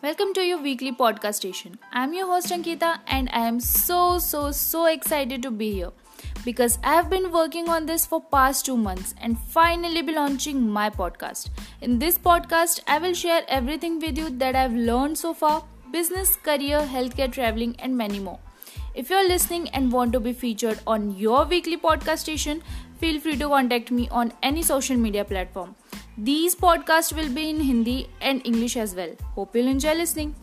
Welcome to your weekly podcast station. I'm your host Ankita and I am so so so excited to be here because I have been working on this for past 2 months and finally be launching my podcast. In this podcast I will share everything with you that I've learned so far, business, career, healthcare, traveling and many more. If you're listening and want to be featured on your weekly podcast station, feel free to contact me on any social media platform. These podcasts will be in Hindi and English as well. Hope you'll enjoy listening.